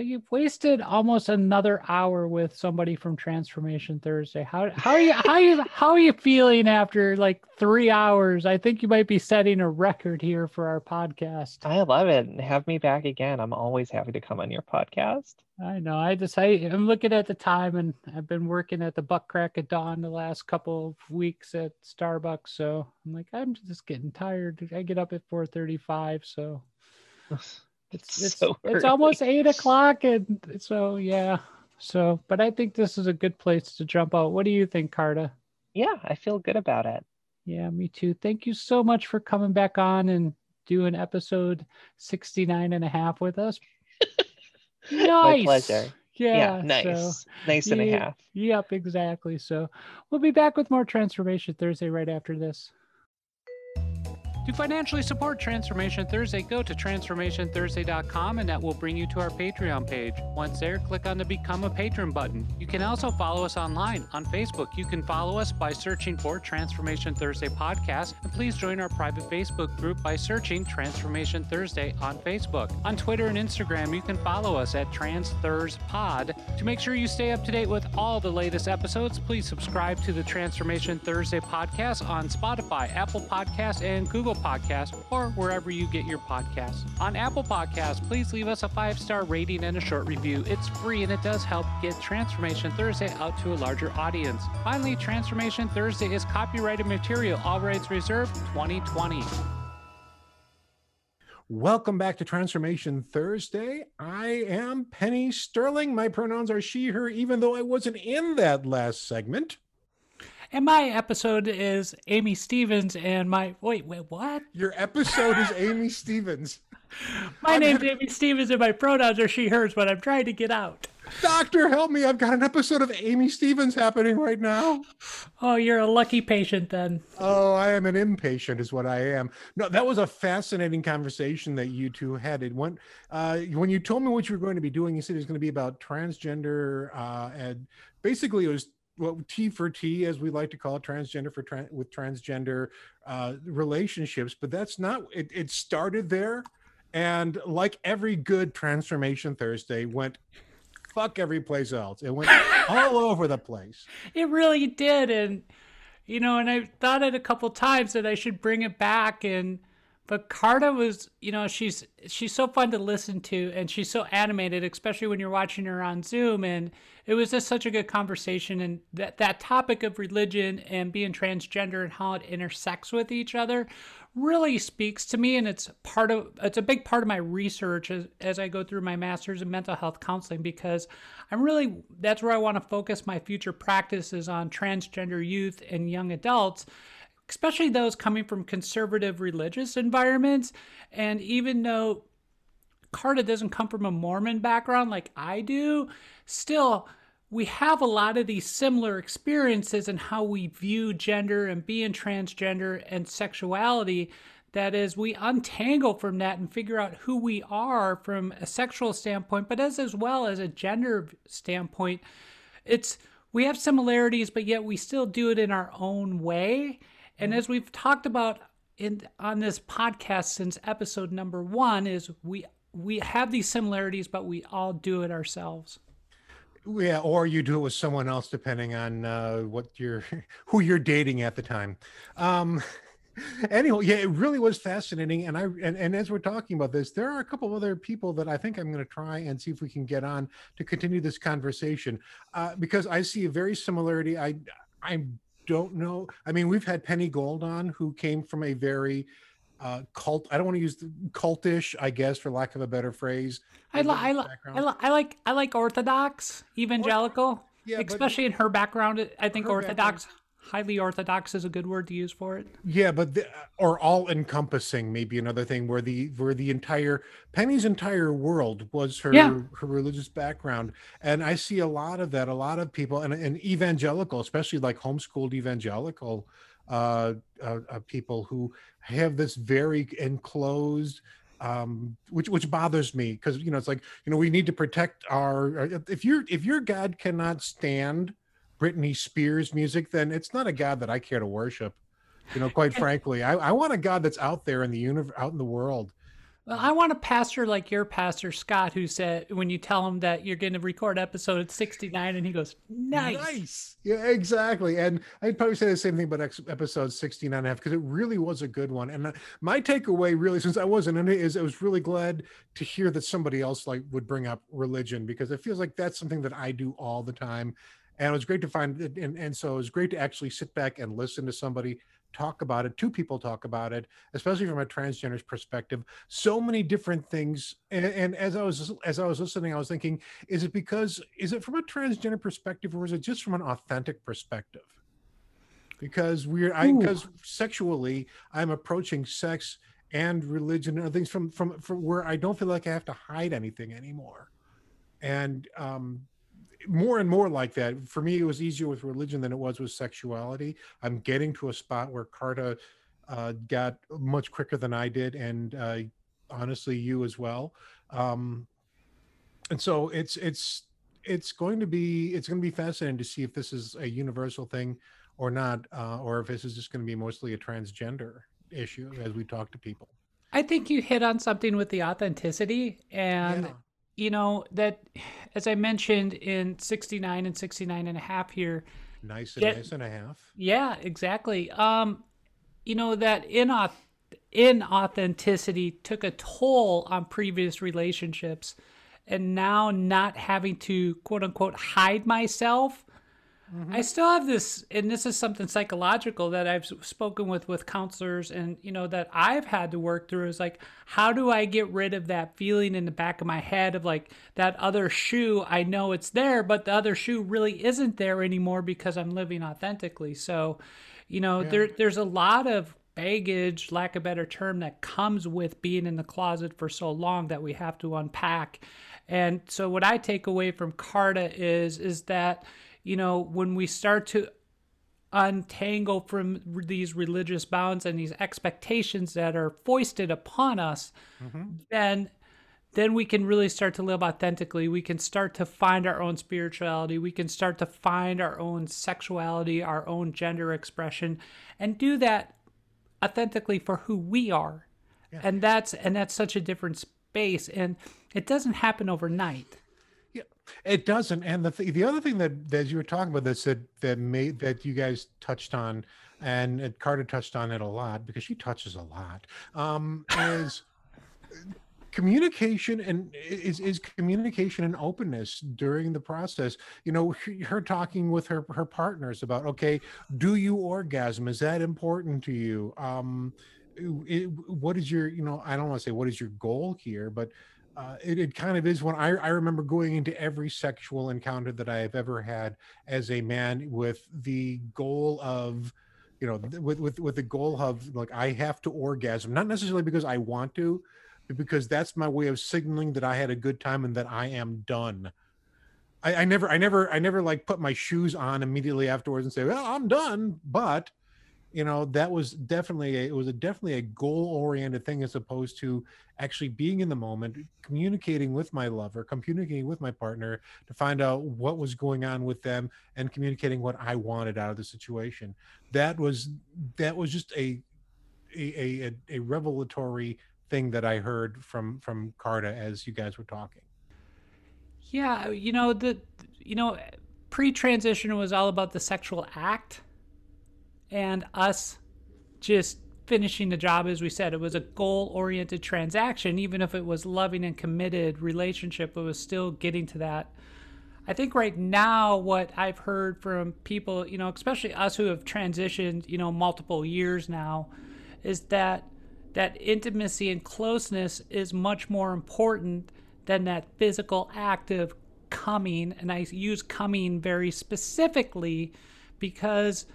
you've wasted almost another hour with somebody from Transformation Thursday. How how are you how are you how are you feeling after like three hours? I think you might be setting a record here for our podcast. I love it. Have me back again. I'm always happy to come on your podcast. I know. I just I, I'm looking at the time and I've been working at the buck crack of dawn the last couple of weeks at Starbucks. So I'm like, I'm just getting tired. I get up at 4:35, so [laughs] it's it's, so it's almost eight o'clock, and so yeah. So, but I think this is a good place to jump out. What do you think, Carter? Yeah, I feel good about it. Yeah, me too. Thank you so much for coming back on and doing episode 69 and a half with us. [laughs] nice. My pleasure. Yeah, yeah nice. So, nice and yeah, a half. Yep, exactly. So we'll be back with more Transformation Thursday right after this. To financially support Transformation Thursday, go to transformationthursday.com and that will bring you to our Patreon page. Once there, click on the Become a Patron button. You can also follow us online on Facebook. You can follow us by searching for Transformation Thursday Podcast, and please join our private Facebook group by searching Transformation Thursday on Facebook. On Twitter and Instagram, you can follow us at TransThursPod. To make sure you stay up to date with all the latest episodes, please subscribe to the Transformation Thursday podcast on Spotify, Apple Podcasts, and Google Google Podcast, or wherever you get your podcasts. On Apple Podcasts, please leave us a five star rating and a short review. It's free and it does help get Transformation Thursday out to a larger audience. Finally, Transformation Thursday is copyrighted material, all rights reserved 2020. Welcome back to Transformation Thursday. I am Penny Sterling. My pronouns are she, her, even though I wasn't in that last segment. And my episode is Amy Stevens, and my wait, wait, what? Your episode is Amy Stevens. [laughs] my I'm name's gonna... Amy Stevens, and my pronouns are she, hers, but I'm trying to get out. Doctor, help me. I've got an episode of Amy Stevens happening right now. Oh, you're a lucky patient then. Oh, I am an impatient, is what I am. No, that was a fascinating conversation that you two had. It went uh, when you told me what you were going to be doing. You said it was going to be about transgender, uh, and basically it was well, T for T, as we like to call it, transgender for trans with transgender uh, relationships. But that's not. It, it started there, and like every good transformation Thursday, went fuck every place else. It went [laughs] all over the place. It really did, and you know, and I thought it a couple times that I should bring it back and but Carter was, you know, she's she's so fun to listen to and she's so animated, especially when you're watching her on Zoom. And it was just such a good conversation and that that topic of religion and being transgender and how it intersects with each other really speaks to me. And it's part of it's a big part of my research as, as i go through my master's in mental health counseling because i'm really that's where i want to focus my future practices on transgender youth and young adults especially those coming from conservative religious environments and even though Carter doesn't come from a mormon background like i do still we have a lot of these similar experiences in how we view gender and being transgender and sexuality. That is, we untangle from that and figure out who we are from a sexual standpoint, but as as well as a gender standpoint. It's we have similarities, but yet we still do it in our own way. And as we've talked about in on this podcast since episode number one, is we we have these similarities, but we all do it ourselves. Yeah or you do it with someone else depending on uh, what you're [laughs] who you're dating at the time. Um [laughs] anyway yeah it really was fascinating. And i and, and as we're talking about this there are a couple of other people that i think i'm going to try and see if we can get on to continue this conversation. Uh, because i see a very similarity. I i don't know i mean we've had penny gold on who came from a very uh, cult. I don't want to use the cultish, I guess, for lack of a better phrase. I, li- I, li- I, li- I like I like Orthodox evangelical, yeah, especially in her background. I think Orthodox, background. Highly Orthodox, is a good word to use for it. Yeah, but the, or all encompassing, maybe another thing where the where the entire Penny's entire world was her yeah. her religious background, and I see a lot of that. A lot of people and, and evangelical, especially like homeschooled evangelical uh, uh, uh, people who have this very enclosed um, which which bothers me because you know it's like you know we need to protect our if your if your god cannot stand Britney Spears music then it's not a god that I care to worship you know quite frankly I, I want a god that's out there in the universe out in the world well, I want a pastor like your pastor, Scott, who said when you tell him that you're going to record episode 69, and he goes, nice. Nice. Yeah, exactly. And I'd probably say the same thing about episode 69 and a half because it really was a good one. And uh, my takeaway, really, since I wasn't in it, is I was really glad to hear that somebody else like would bring up religion because it feels like that's something that I do all the time. And it was great to find. And, and so it was great to actually sit back and listen to somebody talk about it two people talk about it especially from a transgender's perspective. So many different things and, and, as i was as i was listening i was thinking is it because is it from a transgender perspective or is it just from an authentic perspective? Because we're i because sexually i'm approaching sex and religion and things from from from where i don't feel like i have to hide anything anymore. And um more and more like that. For me, it was easier with religion than it was with sexuality. I'm getting to a spot where Carter uh, got much quicker than I did, and uh, honestly, you as well. Um, and so it's it's it's going to be it's going to be fascinating to see if this is a universal thing or not, uh, or if this is just going to be mostly a transgender issue as we talk to people. I think you hit on something with the authenticity and. Yeah you know that as i mentioned in 69 and 69 and a half here nice and that, nice and a half. Yeah exactly. Um you know that inauth- inauthenticity took a toll on previous relationships and now not having to quote unquote hide myself Mm-hmm. I still have this, and this is something psychological that I've spoken with with counselors, and you know that I've had to work through. Is like, how do I get rid of that feeling in the back of my head of like that other shoe? I know it's there, but the other shoe really isn't there anymore because I'm living authentically. So, you know, yeah. there there's a lot of baggage, lack of better term, that comes with being in the closet for so long that we have to unpack. And so what I take away from Carter is is that you know when we start to untangle from these religious bounds and these expectations that are foisted upon us, mm-hmm. then then we can really start to live authentically. We can start to find our own spirituality. We can start to find our own sexuality, our own gender expression, and do that authentically for who we are. Yeah. And that's and that's such a different space. And it doesn't happen overnight. It doesn't. And the th- the other thing that that you were talking about this that that made that you guys touched on, and Carter touched on it a lot because she touches a lot. Um, is communication and is is communication and openness during the process you know her talking with her her partners about okay do you orgasm is that important to you um it, what is your you know i don't want to say what is your goal here but uh, it, it kind of is when I, I remember going into every sexual encounter that I have ever had as a man with the goal of, you know, with, with, with the goal of like, I have to orgasm, not necessarily because I want to, because that's my way of signaling that I had a good time and that I am done. I, I never, I never, I never like put my shoes on immediately afterwards and say, "Well, I'm done." But you know, that was definitely a, it was a definitely a goal oriented thing as opposed to actually being in the moment, mm-hmm. communicating with my lover, communicating with my partner to find out what was going on with them, and communicating what I wanted out of the situation. That was that was just a a, a, a revelatory thing that I heard from from Carter as you guys were talking. Yeah, you know the you know pre-transition was all about the sexual act and us just finishing the job as we said it was a goal-oriented transaction even if it was loving and committed relationship it was still getting to that I think right now what I've heard from people, you know, especially us who have transitioned, you know, multiple years now, is that that intimacy and closeness is much more important than that physical act of coming. And I use coming very specifically because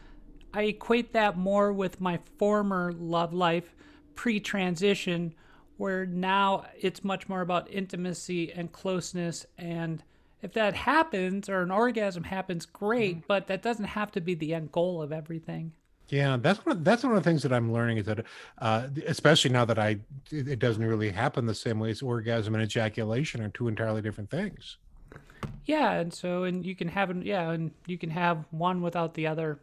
I equate that more with my former love life pre transition, where now it's much more about intimacy and closeness. And if that happens or an orgasm happens, great, mm-hmm. but that doesn't have to be the end goal of everything. Yeah, that's one. Of, that's one of the things that I'm learning is that, uh, especially now that I, it doesn't really happen the same way as orgasm and ejaculation are two entirely different things. Yeah, and so and you can have yeah, and you can have one without the other.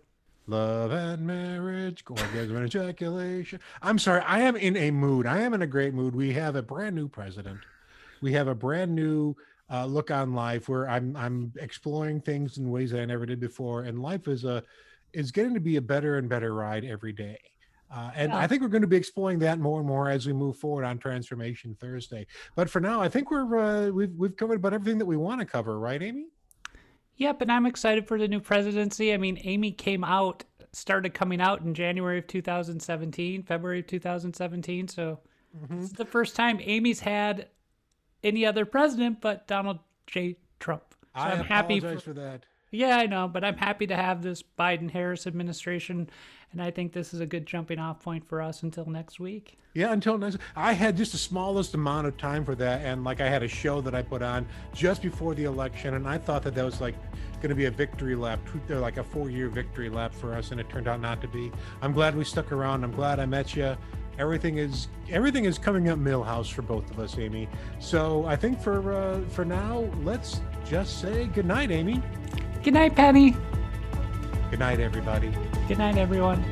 Love and marriage, orgasm and ejaculation. I'm sorry, I am in a mood. I am in a great mood. We have a brand new president. We have a brand new uh, look on life where I'm I'm exploring things in ways that I never did before, and life is a is getting to be a better and better ride every day. Uh, and yeah. I think we're going to be exploring that more and more as we move forward on Transformation Thursday. But for now, I think we're uh, we've we've covered about everything that we want to cover, right, Amy? Yep, and I'm excited for the new presidency. I mean, Amy came out, started coming out in January of 2017, February of 2017. So mm-hmm. this is the first time Amy's had any other president but Donald J. Trump. So I am happy for, for that. Yeah, I know, but I'm happy to have this Biden Harris administration. And I think this is a good jumping off point for us until next week. Yeah, until next. I had just the smallest amount of time for that, and like I had a show that I put on just before the election, and I thought that that was like going to be a victory lap, like a four-year victory lap for us, and it turned out not to be. I'm glad we stuck around. I'm glad I met you. Everything is everything is coming up Milhouse for both of us, Amy. So I think for uh, for now, let's just say good night, Amy. Good night, Penny. Good night, everybody. Good night, everyone.